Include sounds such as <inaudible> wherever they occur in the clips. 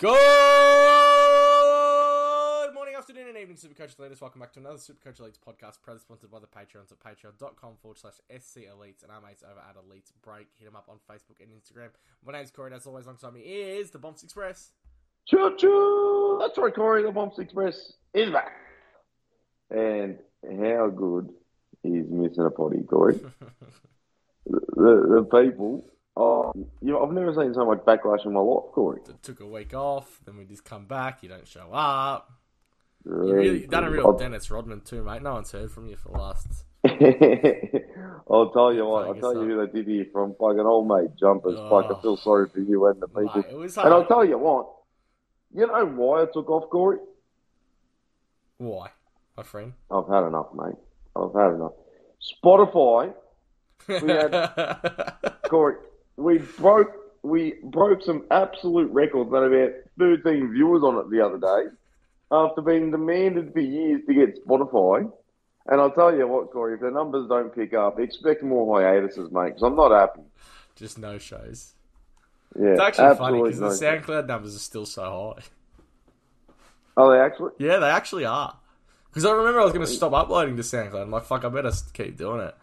Good morning, afternoon, and evening, Supercoach leaders. Welcome back to another Supercoach Elites podcast, proudly sponsored by the Patreons at patreon.com forward slash SC Elites and our mates over at Elites Break. Hit them up on Facebook and Instagram. My name's Corey, and as always, alongside me is the Bumps Express. Choo choo! That's right, Corey. The Bumps Express is back. And how good is missing a potty, Corey? <laughs> the, the, the people, oh, you know, I've never seen so much backlash in my life, Corey. Took a week off, then we just come back. You don't show up. You really done a real Dennis Rodman too, mate. No one's heard from you for the last. <laughs> I'll tell you what. I'll tell you who they did hear from. Fucking old mate jumpers. Oh. Fuck, I oh, feel sorry for you and the people. Mate, it and I'll tell you what. You know why I took off, Corey? Why, my friend? I've had enough, mate. I've had enough. Spotify We had- <laughs> Corey, we broke we broke some absolute records. That about thirteen viewers on it the other day, after being demanded for years to get Spotify. And I'll tell you what, Corey, if the numbers don't pick up, expect more hiatuses, mate. Because I'm not happy. Just no shows. Yeah, It's actually funny because the no- SoundCloud numbers are still so high. Are they actually? Yeah, they actually are. Because I remember I was going to stop uploading to SoundCloud. I'm like, fuck, I better keep doing it.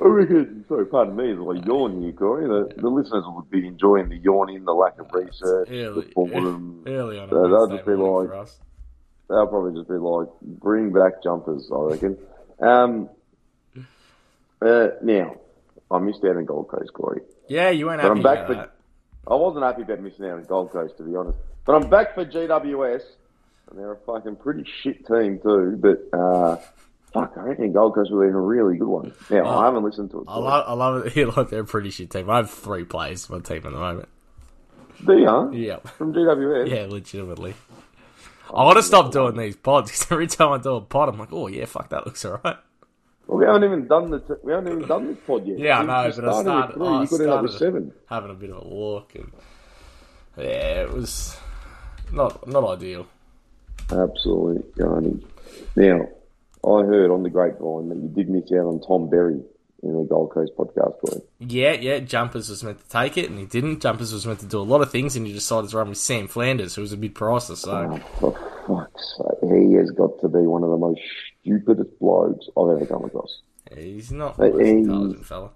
I reckon, sorry, pardon me, as I yawn here, Corey. The, the listeners would be enjoying the yawning, the lack of research, Early, the boredom. <laughs> early on. So a that'll just be like- They'll probably just be like, bring back jumpers, I reckon. Um, uh, now, I missed out on Gold Coast, Corey. Yeah, you weren't But happy I'm back about for. that. I wasn't happy about missing out on Gold Coast, to be honest. But I'm back for GWS, and they're a fucking pretty shit team too. But uh, fuck, I reckon Gold Coast will be a really good one. Now, Oh. I uh, haven't listened to it. I love, I love it. You like they're a pretty shit team. I have three players for my team at the moment. Do you? Yeah, From GWS? yeah, legitimately. I want to stop doing these pods because every time I do a pod, I'm like, oh yeah, fuck, that looks alright. Well, we haven't even done the t- we haven't even done this pod yet. Yeah, I know, but I started- three. Oh, I you could end up seven. Having a bit of a look and yeah, it was not not ideal. Absolutely carnage. Now, I heard on the grapevine that you did miss out on Tom Berry in the Gold Coast podcast. Yeah, yeah, Jumpers was meant to take it and he didn't. Jumpers was meant to do a lot of things and he decided to run with Sam Flanders, who was a bit pricer. So Oh, for fuck's sake. He has got to be one of the most stupidest blokes I've ever come across. he's not the most intelligent fella.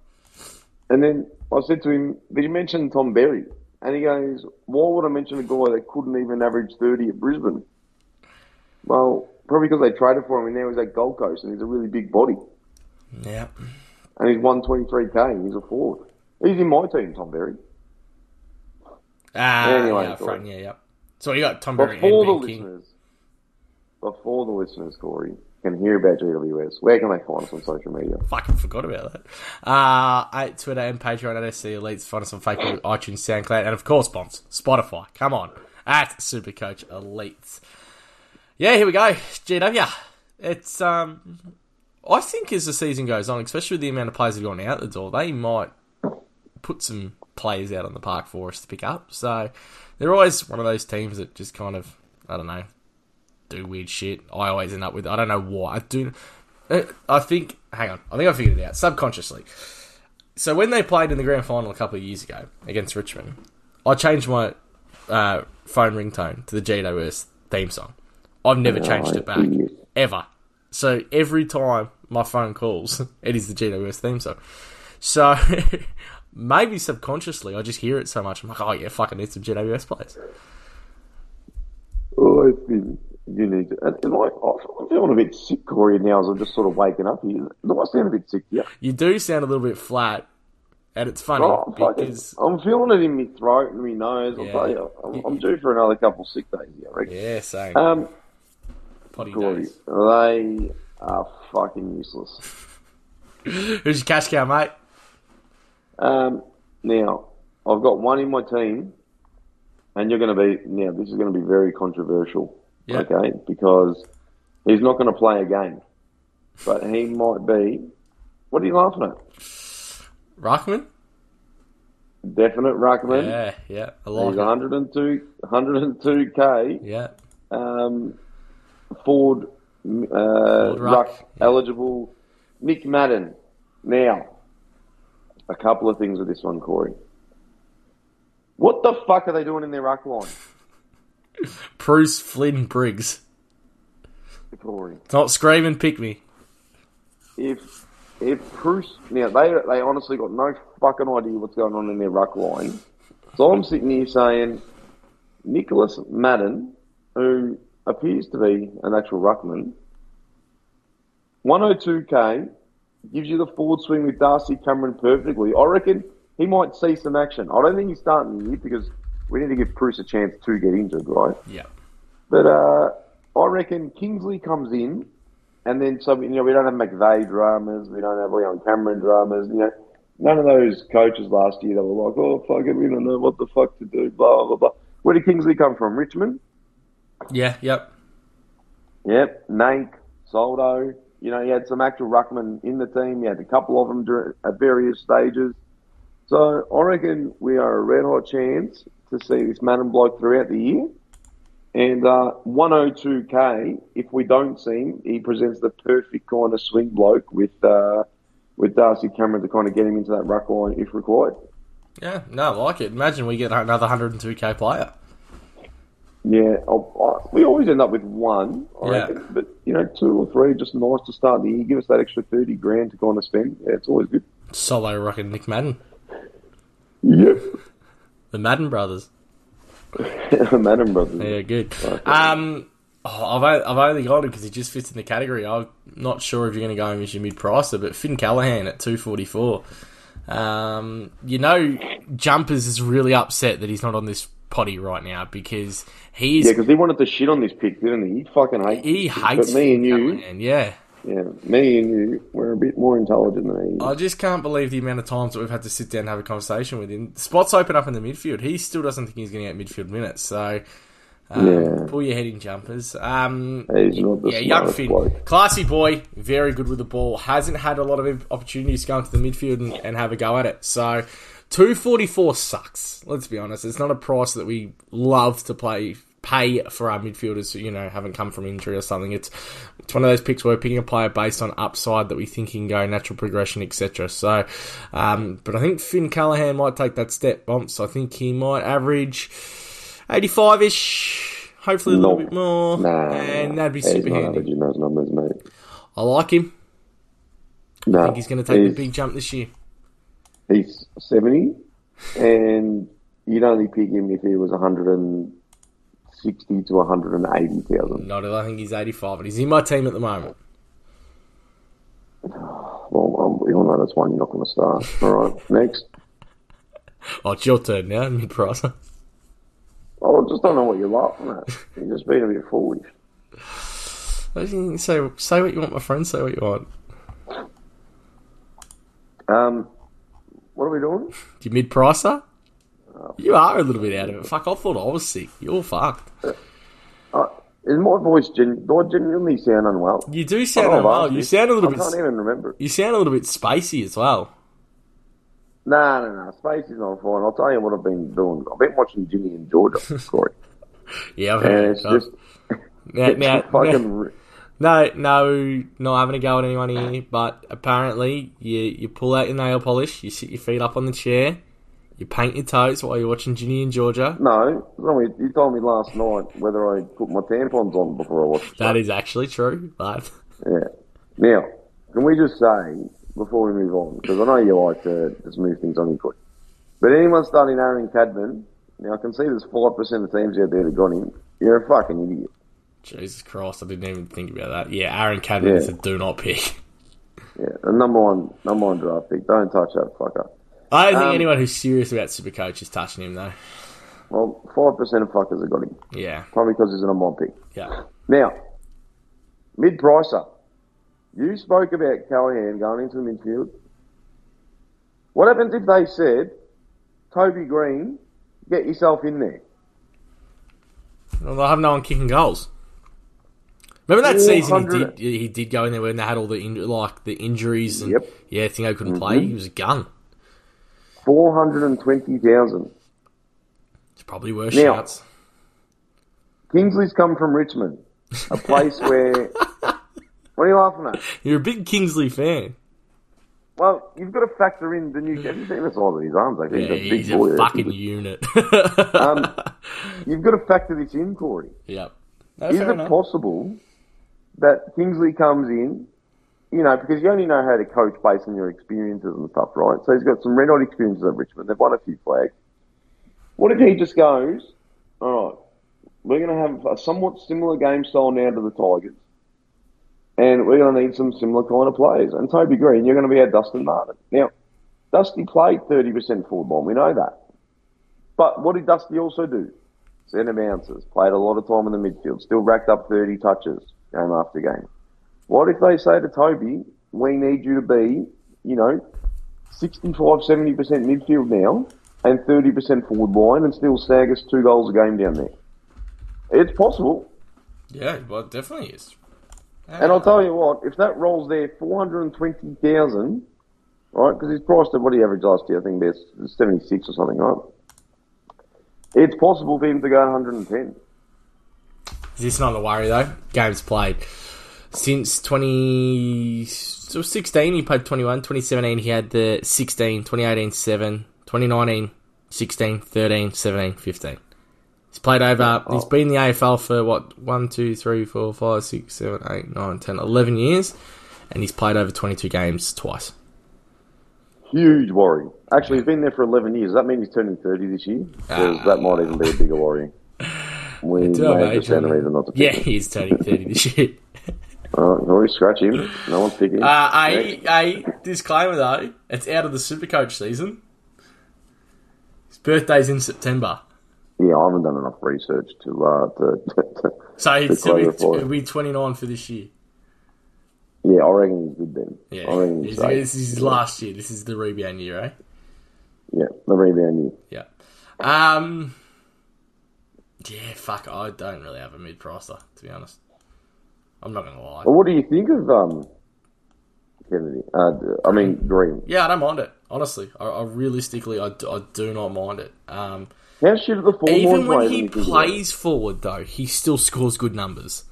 And then I said to him, Did you mention Tom Berry? And he goes, Why would I mention a guy that couldn't even average 30 at Brisbane? Well, probably because they traded for him and now he's at Gold Coast and he's a really big body. Yeah, And he's 123k. He's a forward. He's in my team, Tom Berry. ah, Anyway, yeah, front, yeah, yeah. So you got Tom Berry Before the and King. listeners, before the listeners, Corey, can hear about GWS, where can they find us on social media? Fucking forgot about that. Uh, at Twitter and Patreon at SC Elites. Find us on Facebook, iTunes, SoundCloud, and of course, Bombs, Spotify. Come on. At Supercoach Elites. Yeah, here we go. GW. It's, um, I think as the season goes on, especially with the amount of players that have gone out the door, they might put some players out on the park for us to pick up. So they're always one of those teams that just kind of, I don't know, do weird shit. I always end up with, I don't know why. I do. Uh, I think, hang on, I think I figured it out subconsciously. So when they played in the grand final a couple of years ago against Richmond, I changed my uh, phone ringtone to the GWS theme song. I've never changed it back ever. So every time my phone calls, <laughs> it is the GWS theme song. So <laughs> maybe subconsciously, I just hear it so much. I'm like, oh yeah, fucking need some GWS players. Oh, I think you need to. And, and like, I'm feeling a bit sick, Corey, now as I'm just sort of waking up here. Do I sound a bit sick Yeah. You do sound a little bit flat, and it's funny Oh, because I'm feeling it in my throat and my nose. I'll tell you, I'm, I'm due for another couple sick days here, I reckon. yeah, same Um, Corey, days. they are fucking useless. <laughs> Who's your cash cow, mate? Um, now, I've got one in my team, and you're going to be, now, this is going to be very controversial, Yeah. okay? Because he's not going to play a game, but he might be, what are you laughing at? Rockman. Definite Ruckman. Yeah, yeah, I He's it. 102, 102k Yeah, um, Ford, uh, Ruck, Ruck yeah. eligible. Nick Madden. Now, a couple of things with this one, Corey. What the fuck are they doing in their ruck line? <laughs> Preuss Flynn Briggs. Corey? It's not screaming pick me. If if Preuss now they they honestly got no fucking idea what's going on in their ruck line. So I'm sitting here saying Nicholas Madden, who appears to be an actual ruckman, 102k gives you the forward swing with Darcy Cameron perfectly. I reckon he might see some action. I don't think he's starting the year because we need to give Preuss a chance to get injured, right? Yeah. But uh, I reckon Kingsley comes in, and then so you know we don't have McVeigh dramas, we don't have Leon Cameron dramas. You know, none of those coaches last year that were like, "Oh fuck it, we don't know what the fuck to do." Blah blah blah. Where did Kingsley come from? Richmond. Yeah, yep. Yep. Nank, Soldo. You know, he had some actual ruckman in the team. He had a couple of them at various stages. So I reckon we are a red hot chance to see this Madden bloke throughout the year. And uh, 102k, if we don't see him, he presents the perfect kind of swing bloke with uh, with Darcy Cameron to kind of get him into that ruck line if required. Yeah, no, I like it. Imagine we get another 102k player. Yeah, I, I, we always end up with one, I Yeah. reckon. But, you know, two or three, just nice to start the year. Give us that extra 30 grand to kind of spend. Yeah, it's always good. Solo rocking Nick Madden. Yep. The Madden brothers. the <laughs> Madden Brothers. Yeah, good. Um, oh, I've, I've only got him because he just fits in the category. I'm not sure if you're going to go him as your mid pricer, but Finn Callaghan at 244. Um, you know, Jumpers is really upset that he's not on this potty right now because he's Yeah, because he wanted to shit on this pick, didn't he? He fucking hates he hates But me and you, Callaghan. Yeah. yeah, me and you, we're a bit more intelligent than he. I just can't believe the amount of times that we've had to sit down and have a conversation with him. Spots open up in the midfield. He still doesn't think he's going to get midfield minutes. So, um, Yeah. pull your head in jumpers. Um, He's not the yeah, young Finn, bloke. classy boy, very good with the ball. Hasn't had a lot of opportunities to go into the midfield and, and have a go at it. So, two forty four sucks. Let's be honest. It's not a price that we love to play pay for our midfielders who, you know, haven't come from injury or something. It's it's one of those picks where we're picking a player based on upside that we think he can go natural progression, etc. So, um, but I think Finn Callaghan might take that step bumps. I think he might average eighty five ish. Hopefully a little No. bit more, Nah, and that'd be super handy. numbers. I like him. No, I think he's going to take the big jump this year. He's seventy, and you'd only pick him if he was one hundred and sixty to one hundred and eighty thousand. Not I think he's 85, but he's in my team at the moment. <sighs> Well, um, we all know that's one you're not going to start. All right, <laughs> next. Oh, it's your turn now, <laughs> mid price. I just don't know what you're laughing at. You're just being a bit foolish. <sighs> Say, say what you want, my friend. Say what you want. Um, what are we doing? <laughs> You mid pricer? You are a little bit out of it. Fuck, I thought I was sick. You're fucked. Uh, is my voice gen- do I genuinely sound unwell? You do sound Oh, unwell. You sound a little I can't even remember. You sound a little bit spacey as well. No, no, no. Space is not fine. I'll tell you what I've been doing. I've been watching Ginny and Georgia, <laughs> Corey. Yeah, I've and heard. it's I've- just now, now, <laughs> fucking. re- no, no, not having a go at anyone here. But apparently, you you pull out your nail polish, you sit your feet up on the chair, you paint your toes while you're watching Ginny and Georgia. No, you told me last night whether I put my tampons on before I watched That is actually true, but <laughs> Yeah. Now, can we just say before we move on, because I know you like to just move things on quick, but anyone starting Aaron Cadman, now I can see there's five percent of teams out there that got him. You're a fucking idiot. Jesus Christ, I didn't even think about that. Yeah, Aaron Cadman Yeah. is a do not pick. <laughs> Yeah, the number one, number one draft pick. Don't touch that fucker. I don't think Um, anyone who's serious about Supercoach is touching him though. Well, five percent of fuckers have got him, Yeah, probably because he's a number one pick. yeah. Now, mid pricer. You spoke about Callaghan going into the midfield. What happens if they said, Toby Greene, get yourself in there? Well, they'll have no one kicking goals. Remember that season he did he did go in there when they had all the in, like the injuries and Yep. Mm-hmm. yeah, Thingo couldn't play. He was a gun. 420,000. It's probably worse Now- shots. Kingsley's come from Richmond, a place <laughs> where. What are you laughing at? You're a big Kingsley fan. Well, you've got to factor in the new. Have you seen the size of his arms? Like, Yeah, he's a big he's boy. a fucking unit. <laughs> Um, you've got to factor this in, Corey. yep. No, Is it enough. possible that Kingsley comes in, you know, because you only know how to coach based on your experiences and stuff, right? So he's got some red hot experiences at Richmond. They've won a few flags. What if he just goes, all right, we're going to have a somewhat similar game style now to the Tigers, and we're going to need some similar kind of players. And Toby Greene, you're going to be our Dustin Martin. Now, Dusty played 30% forward ball. We know that. But what did Dusty also do? Centre bounces, played a lot of time in the midfield, still racked up 30 touches game after game. What if they say to Toby, we need you to be, you know, 65, 70% midfield now and 30% forward line and still snag us two goals a game down there? It's possible. Yeah, well, it definitely is. And I'll tell you what, if that rolls there 420,000, right, because he's priced at what he averaged last year, I think there's 76 or something, right? It's possible for him to go 110. Is this not a worry though? Games played since 20 so 16 he played 21 2017 he had the 16 2018 7 2019 16 13 17 15 he's played over he's been in the AFL for what 1 2 3 4 5 6 7 8 9 10 11 years and he's played over 22 games twice Huge worry. Actually, he's been there for 11 years. Does that mean he's turning 30 this year? Ah. that might even be a bigger worry. We Do may have mate, just found a reason not to yeah him. he's turning 30 this year Uh, already scratch him. No one's picking uh, a, Next. a disclaimer though it's out of the Supercoach season his birthday's in September Yeah, I haven't done enough research to, uh, to, to, So he'd still be, he'll be 29 for this year. yeah, I reckon he's good then. Yeah, I reckon he's This- this is his last year. This is the rebound year, eh? Yeah, the rebound year. Yeah. Um. Yeah, fuck. I don't really have a mid pricer, to be honest. I'm not gonna lie. Well, what do you think of um, Kennedy? Uh, I mean, Greene. Yeah, I don't mind it. Honestly, I, I realistically, I, do- I do not mind it. Um, How the forward even when he plays forward, though, he still scores good numbers.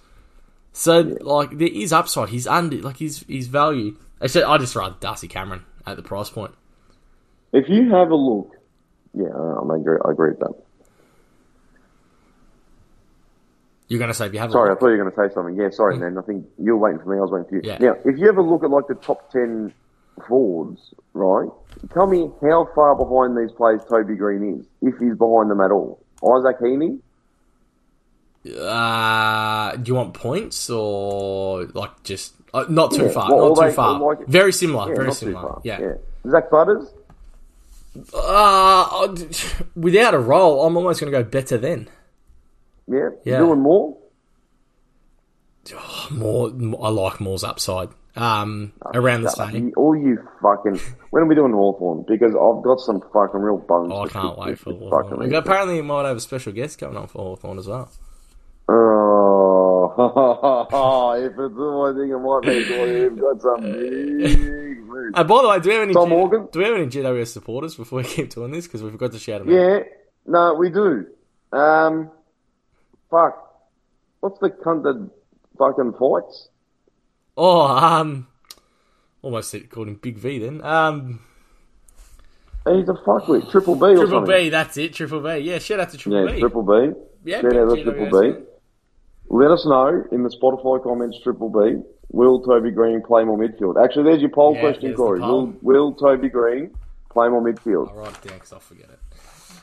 So, like, there is upside. He's under, like, his his value. Actually, I just rather Darcy Cameron at the price point. If you have a look, yeah, I agree. I agree with that. You're gonna say if you have Sorry, I thought you were going to say something. Yeah, sorry, man. I think you were waiting for me. I was waiting for you. Yeah. Now, if you ever look at like the top ten forwards, right? Tell me how far behind these players Toby Greene is, if he's behind them at all. Isaac Heaney, Uh, do you want points or like just uh, not too Yeah, far? well, not too they- far. like- very similar. yeah, very similar. Yeah. yeah. Zach Butters, Uh, <sighs> without a role, I'm almost going to go better then. Yeah, Yeah. doing more. More, I like Moore's upside. Um, around the same. All you fucking. When are we doing Hawthorn? Because I've got some fucking real bones. Oh, I can't wait for this <laughs> Hawthorn. fucking Apparently, we might have a special guest coming on for Hawthorn as well. Oh, <laughs> if it's the I think it might be. <laughs> We've got some big moves. Uh, by the way, do we have any Tom G- Morgan? do we have any GWS supporters before we keep doing this? Because we forgot to shout them out. Yeah, no, we do. Um, fuck. What's the cunt that fucking fights? Oh, um, almost said- called him Big V then. Um, He's a fuckwit. Triple B or Triple something. B, that's it. Triple B. Yeah, shout out to Triple Yeah, B. Triple B. yeah, Shout out to Triple B. Let us know in the Spotify comments, Triple B. Will Toby Greene play more midfield? Actually, there's your poll Yeah, question, Corey. Will, will Toby Greene play more midfield? I'll write it down because I'll forget it.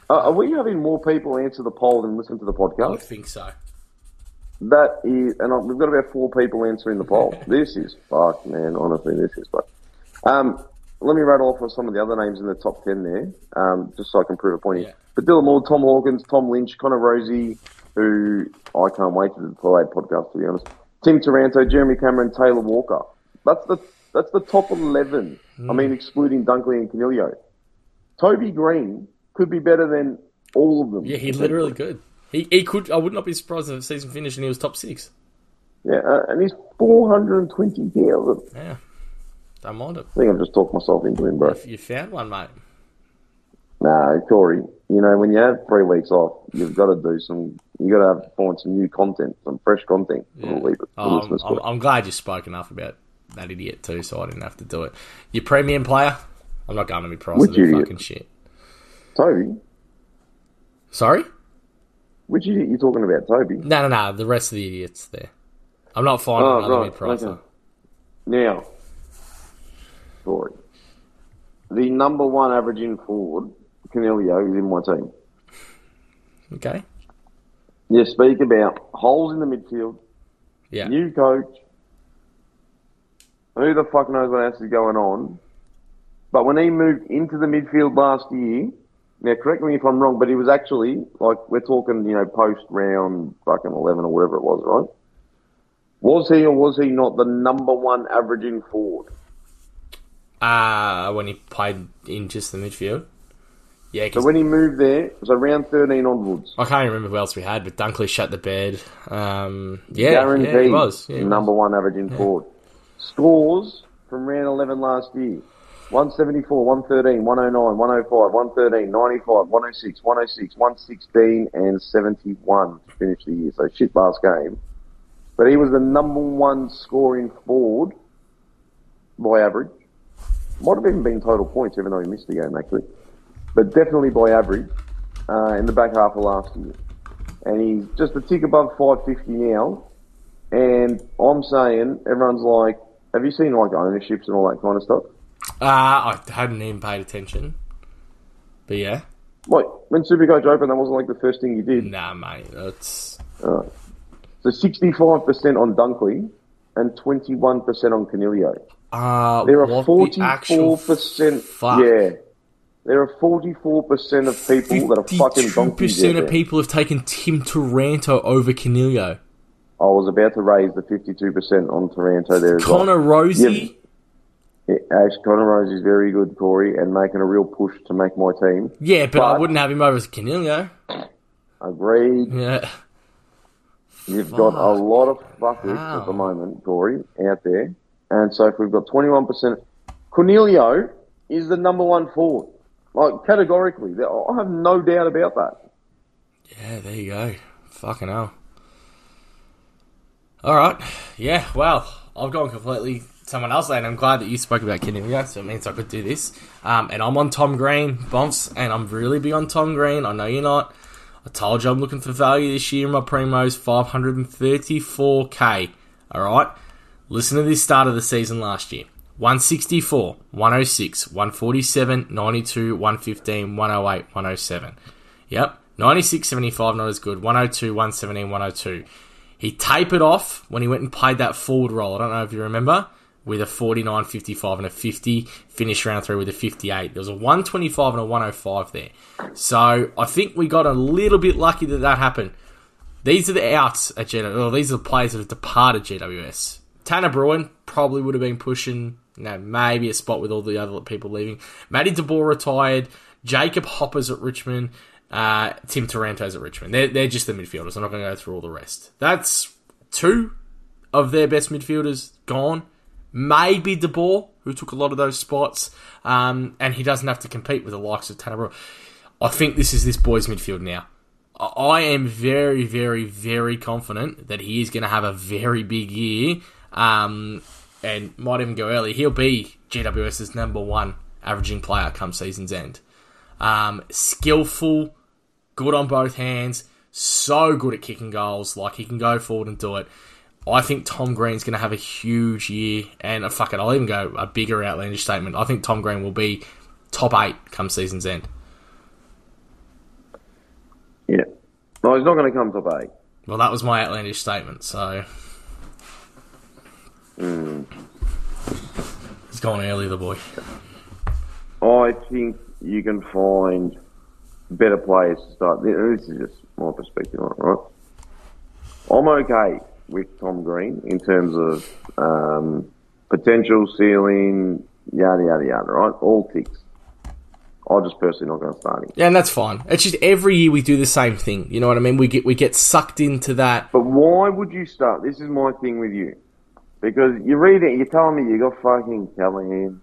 Uh, are we having more people answer the poll than listen to the podcast? I think so. That is, and we've got about four people answering the poll. <laughs> this is fuck, man. Honestly, this is fuck. Um, let me rattle off some of the other names in the top ten there, um, just so I can prove a point here. Yeah. But Dylan Moore, Tom Hawkins, Tom Lynch, Connor Rozee, who I can't wait to play podcast to be honest. Tim Taranto, Jeremy Cameron, Taylor Walker. That's the that's the top eleven. I mean, excluding Dunkley and Canilio. Toby Greene could be better than all of them. Yeah, he literally could. He, he could. I would not be surprised if the season finished and he was top six. Yeah, uh, and he's four hundred and twenty thousand. Yeah, don't mind it. I think I've just talked myself into him, bro. If you found one, mate. No, Corey, you know, when you have three weeks off, you've got to do some, you got to have, find some new content, some fresh content leave- for Oh, I'm. I'm, I'm glad you spoke enough about that idiot too, so I didn't have to do it. Your premium player? I'm not going to be Which the fucking shit. Toby? Sorry? Which idiot you talking about, Toby? No, no, no. The rest of the idiots there. I'm not finding Oh, another right, mid pricer. okay. Now, sorry. The number one averaging forward, Canelio, is in my team. Okay. You speak about holes in the midfield, Yeah. new coach. Who the fuck knows what else is going on? But when he moved into the midfield last year, now correct me if I'm wrong, but he was actually like we're talking, you know, post round fucking eleven or whatever it was, right? Was he or was he not the number one averaging forward? Uh, when he played in just the midfield. Yeah, So when he moved there, it was around thirteen onwards. I can't remember who else we had, but Dunkley shut the bed. Um, yeah, Guaranteed yeah, he was. Yeah, he number was. one averaging forward. Scores from round 11 last year 174, 113, 109, 105, 113, 95, 106, 106, 116, and 71 to finish the year. So shit last game. But he was the number one scoring forward by average. Might have even been total points, even though he missed the game, actually. But definitely by average uh, in the back half of last year. And he's just a tick above 550 now. And I'm saying, everyone's like, have you seen like ownerships and all that kind of stuff? Uh, I hadn't even paid attention. But yeah. Like, when Supercoach opened, that wasn't like the first thing you did. Nah, mate. That's. Uh, so 65% on Dunkley and 21% on Canilio. Uh, There are what the actual 44%. fuck? Yeah. There are 44% of people that are fucking donkeys. out percent of people have taken Tim Taranto over Canelio. I was about to raise the 52% on Taranto there as well. Connor Rozee. Ash Connor Rose is very good, Corey, and making a real push to make my team. Yeah, but, I wouldn't have him over Canelio. Agreed. Yeah. You've got a lot of fuckers Wow. at the moment, Corey, out there. And so if we've got 21%, Cornelio is the number one forward. Like, categorically. I have no doubt about that. Yeah, there you go. Fucking hell. All right. Yeah, well, I've gone completely someone else, and I'm glad that you spoke about Canelio, so it means I could do this. Um, and I'm on Tom Green, Bumps, and I'm really big on Tom Green. I know you're not. I told you I'm looking for value this year in my primos, 534k. All right. Listen to this start of the season last year. 164, 106, 147, 92, 115, 108, 107. Yep. 96, 75, not as good. 102, 117, 102. He tapered off when he went and played that forward role. I don't know if you remember. With a 49, 55, and a 50. Finished round three with a 58. There was a 125 and a 105 there. So I think we got a little bit lucky that that happened. These are the outs at GWS. Well, these are the players that have departed GWS. Tanner Bruhn probably would have been pushing, you know, maybe a spot with all the other people leaving. Matty de Boer retired. Jacob Hopper's at Richmond. Uh, Tim Taranto's at Richmond. They're, they're just the midfielders. I'm not going to go through all the rest. That's two of their best midfielders gone. Maybe de Boer, who took a lot of those spots, um, and he doesn't have to compete with the likes of Tanner. I think this is this boy's midfield now. I- I am very, very, very confident that he is going to have a very big year, um, and might even go early. He'll be GWS's number one averaging player come season's end. Um, skillful, good on both hands, so good at kicking goals. Like he can go forward and do it. I think Tom Green's going to have a huge year, and uh, fuck it, I'll even go a bigger outlandish statement. I think Tom Green will be top eight come season's end. Yeah. No, he's not going to come top eight. Well, that was my outlandish statement, so. He's gone early, the boy. I think you can find better players to start. This is just my perspective on it, right? I'm okay with Tom Green in terms of um, potential ceiling, yada yada yada. Right, all ticks. I'm just personally not going to start him. Yeah, and that's fine. It's just every year we do the same thing. You know what I mean? We get we get sucked into that. But why would you start? This is my thing with you. Because you read it, you're telling me you got fucking Callaghan,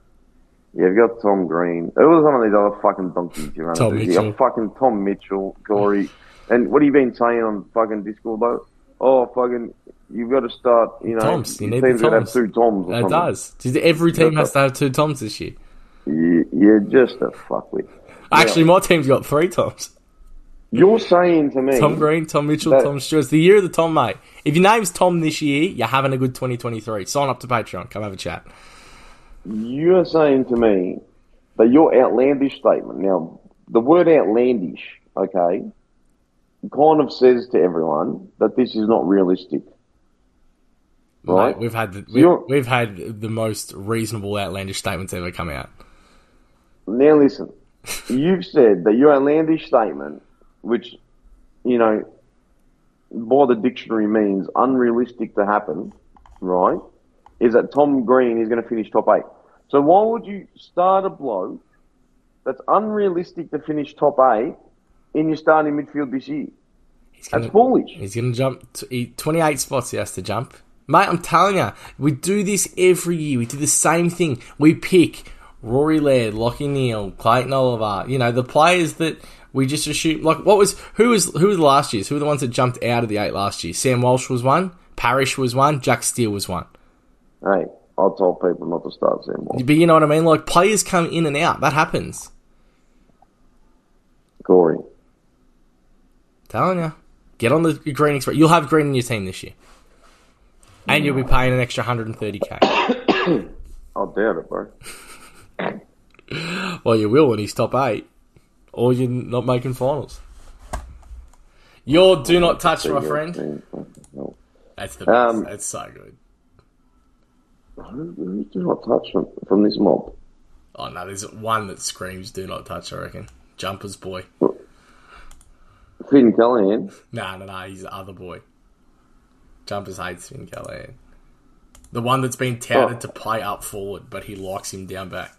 you've got Tom Green. Who was some of these other fucking donkeys you run Tom into? You Mitchell. got fucking Tom Mitchell, Corey. <sighs> And what have you been saying on fucking Discord, though? oh, fucking, you've got to start, you know, Toms, you need the team's got to have two Toms or It does. Every team has to have two Toms this year. You, you're just a fuckwit. Actually, my team's got three Toms. You're saying to me, Tom Green, Tom Mitchell, That- Tom Stewart. It's the year of the Tom, mate. If your name's Tom this year, you're having a good 2023. Sign up to Patreon. Come have a chat. You're saying to me that your outlandish statement, now, the word outlandish, okay, kind of says to everyone that this is not realistic. Right? Mate, we've had the, we've, we've had the most reasonable outlandish statements ever come out. Now listen, you've said that your outlandish statement, which, you know, by the dictionary means unrealistic to happen, right, is that Tom Green is going to finish top eight. So why would you start a bloke that's unrealistic to finish top eight in your starting midfield this year? He's That's gonna, foolish. he's jump to, he, 28 spots. He has to jump, mate. I'm telling you, we do this every year. We do the same thing. We pick Rory Laird, Lachie Neale, Clayton Oliver. You know the players that we just assume. Like what was who was who was the last year's? Who were the ones that jumped out of the eight last year? Sam Walsh was one. Parish was one. Jack Steele was one. Hey, I told people not to start Sam. But you know what I mean? Like players come in and out. That happens. Gory. Telling you. Get on the Green Express. You'll have Green in your team this year. And you'll be paying an extra 130k. <coughs> I doubt it, bro. <coughs> Well, you will when he's top eight. Or you're not making finals. Your do not touch, my friend. That's the best. Um, That's so good. Who, do not touch from, from this mob? Oh, no, there's one that screams do not touch, I reckon. Jumper's boy. Finn Callaghan. Nah, no, no, he's the other boy. Jumpers hates Finn Callaghan. The one that's been touted Oh. to play up forward, but he likes him down back.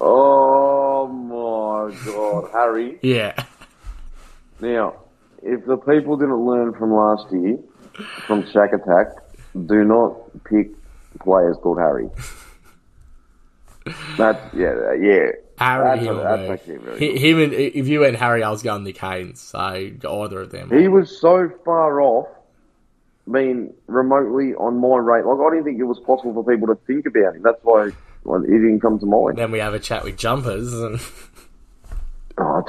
Oh my god, <laughs> Harry. Yeah. Now, if the people didn't learn from last year, from Shack Attack, do not pick players called Harry. <laughs> That's, yeah, uh, yeah. Harry That's, that's actually very He- Him and if you went Harry, I was going Nick Haynes. So either of them. He was so far off being remotely on my rate. Like, I didn't think it was possible for people to think about him. That's why well, he didn't come to mind. Then we have a chat with Jumpers, and <laughs> Oh,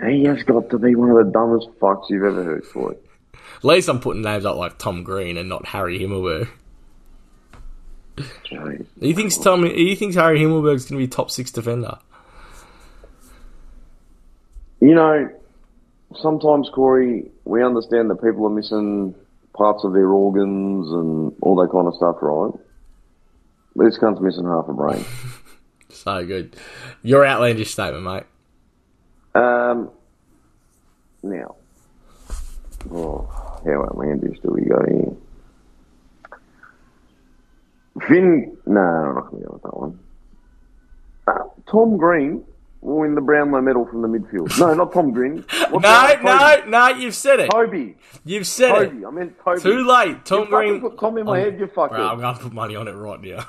I he has got to be one of the dumbest fucks you've ever heard, Floyd. at least I'm putting names up like Tom Green and not Harry Himmelberg. He thinks Tom. He thinks Harry Himmelberg's going to be top six defender. You know, sometimes, Corey, we understand that people are missing parts of their organs and all that kind of stuff, right? But this cunt's missing half a brain. <laughs> So good. Your outlandish statement, mate. Um, now, oh, how outlandish do we go here? Finn, no, I'm not going to go with that one. Uh, Tom Green will win the Brownlow medal from the midfield. No, not Tom Green. <laughs> What's No, no, no. You've said it. Toby. You've said it. Toby. it. I meant Toby. Too late. Tom You Green. put Tom in my head, you fucker. Bro, I'm going to put money on it right now.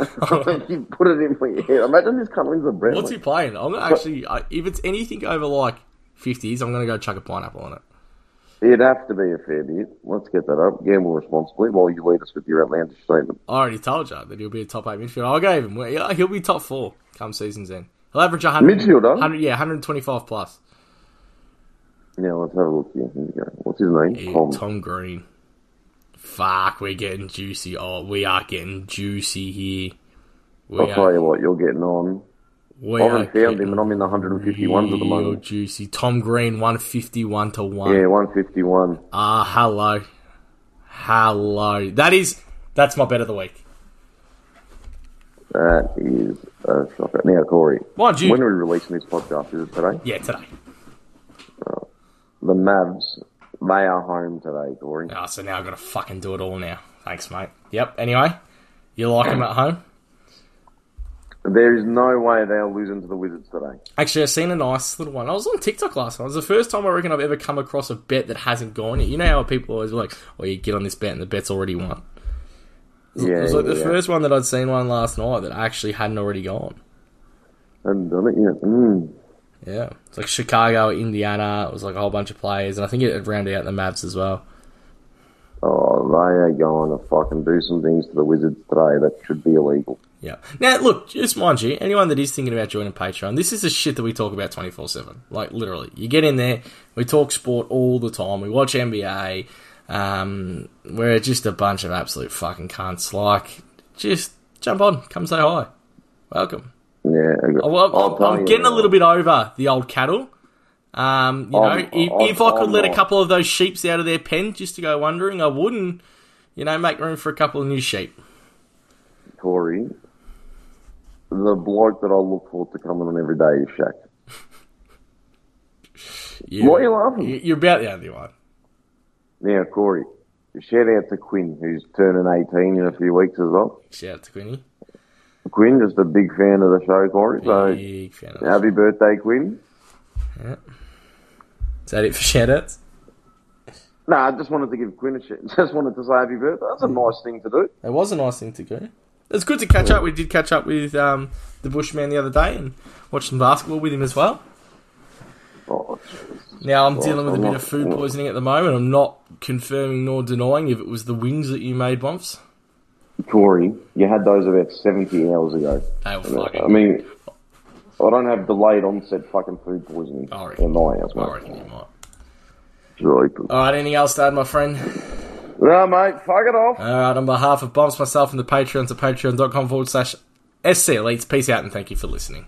<laughs> you put it in my head. Imagine this cunt wins the Brownlow. What's he playing? I'm gonna actually. I, if it's anything over like 50s, I'm going to go chuck a pineapple on it. It'd have to be a fair bit. Let's get that up. Gamble responsibly while you lead us with your outlandish statement. I already told you that he'll be a top eight midfielder. I'll gave him. He'll be top four come season's end. He'll average 100, Midfielder? 100 yeah, 125 plus. Yeah, let's have a look here. Here we go. What's his name? Yeah, Tom. Tom Green. Fuck, we're getting juicy. Oh, we are getting juicy here. We I'll tell you what, you're getting on. I are haven't found him, and I'm in the 151s at the moment. juicy. Tom Green, 151 to 1. Yeah, 151. Ah, hello. Hello. That is, that's my bet of the week. That is a shocker. Now, Corey, Mind you. when are we releasing this podcast? Is it today? Yeah, today. The Mavs, they are home today, Corey. Oh, so now I've got to fucking do it all now. Thanks, mate. Yep, anyway. You like them <clears throat> at home? There is no way they're losing to the Wizards today. Actually, I've seen a nice little one. I was on TikTok last night. It was the first time I reckon I've ever come across a bet that hasn't gone yet. You know how people always like, "Oh, you get on this bet and the bet's already won." Yeah, it was like the yeah. first one that I'd seen one last night that actually hadn't already gone. And done it yet. Mm. Yeah, it's like Chicago, Indiana. It was like a whole bunch of players, and I think it rounded out the Mavs as well. Oh, they are going to fucking do some things to the Wizards today that should be illegal. Yeah. Now, look, just mind you, anyone that is thinking about joining Patreon, this is the shit that we talk about 24 7. Like, literally. You get in there, we talk sport all the time, we watch NBA, um, we're just a bunch of absolute fucking cunts. Like, just jump on, come say hi. Welcome. Yeah, Oh, I'll I'm, I'm getting a little bit over the old cattle. Um, you know, I'm- if, I'm- if I could I'm let a couple of those sheeps out of their pen just to go wandering, I wouldn't. you know, make room for a couple of new sheep. Corey. The bloke that I look forward to coming on every day is Shaq. <laughs> You, Why are you laughing? you- You're about the only one. Now, Corey, shout out to Quinn, who's turning 18 in a few weeks as well. Shout out to Quinny. Quinn, just a big fan of the show, Corey. So, Big fan of happy birthday, Quinn. Is that it for shout outs? No, I just wanted to give Quinn a shit. <laughs> Just wanted to say happy birthday. That's a nice thing to do. It was a nice thing to do. It's good to catch up. We did catch up with um, the Bushman the other day and watched some basketball with him as well. Oh, Now I'm dealing with a I'm bit not- of food poisoning at the moment. I'm not confirming nor denying if it was the wings that you made, Bumps. Corey, you had those about 70 hours ago. They were fucking. I mean, I don't have delayed onset fucking food poisoning I reckon. in my house, I mate. reckon you might. All right, anything else to add, my friend? No, mate, fuck it off. All right, on behalf of Bumps, myself, and the Patreons at patreon.com forward slash SC Elites, peace out and thank you for listening.